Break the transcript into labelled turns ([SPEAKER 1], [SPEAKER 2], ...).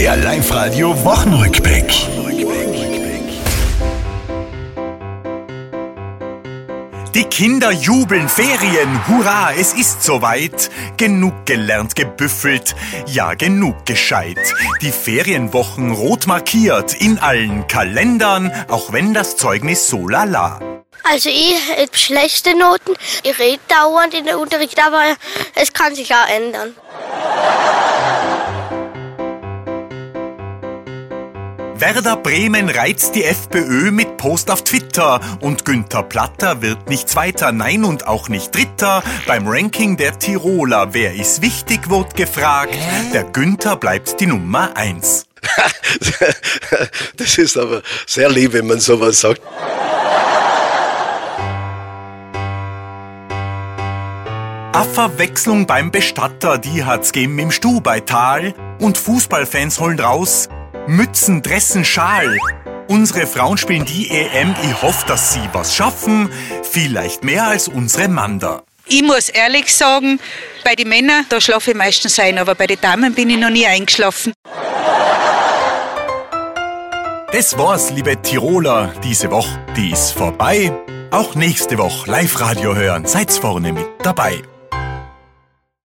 [SPEAKER 1] Der Live-Radio Wochenrückblick.
[SPEAKER 2] Die Kinder jubeln, Ferien, hurra, es ist soweit. Genug gelernt, gebüffelt, ja, genug gescheit. Die Ferienwochen rot markiert in allen Kalendern, auch wenn das Zeugnis so lala.
[SPEAKER 3] Also ich habe schlechte Noten. Ich rede dauernd in der Unterricht, aber es kann sich auch ändern.
[SPEAKER 2] Werder Bremen reizt die FPÖ mit Post auf Twitter und Günther Platter wird nichts weiter, nein und auch nicht Dritter. Beim Ranking der Tiroler, wer ist wichtig, wird gefragt. Der Günther bleibt die Nummer eins.
[SPEAKER 4] Das ist aber sehr lieb, wenn man sowas sagt.
[SPEAKER 2] A Verwechslung beim Bestatter, die hat's gegeben im Stubaital. Und Fußballfans holen raus Mützen, Dressen, Schal. Unsere Frauen spielen die EM. Ich hoffe, dass sie was schaffen. Vielleicht mehr als unsere Manda.
[SPEAKER 5] Ich muss ehrlich sagen, bei den Männern, da schlafe ich meistens ein, aber bei den Damen bin ich noch nie eingeschlafen.
[SPEAKER 2] Das war's, liebe Tiroler. Diese Woche, die ist vorbei. Auch nächste Woche Live-Radio hören. Seid's vorne mit dabei.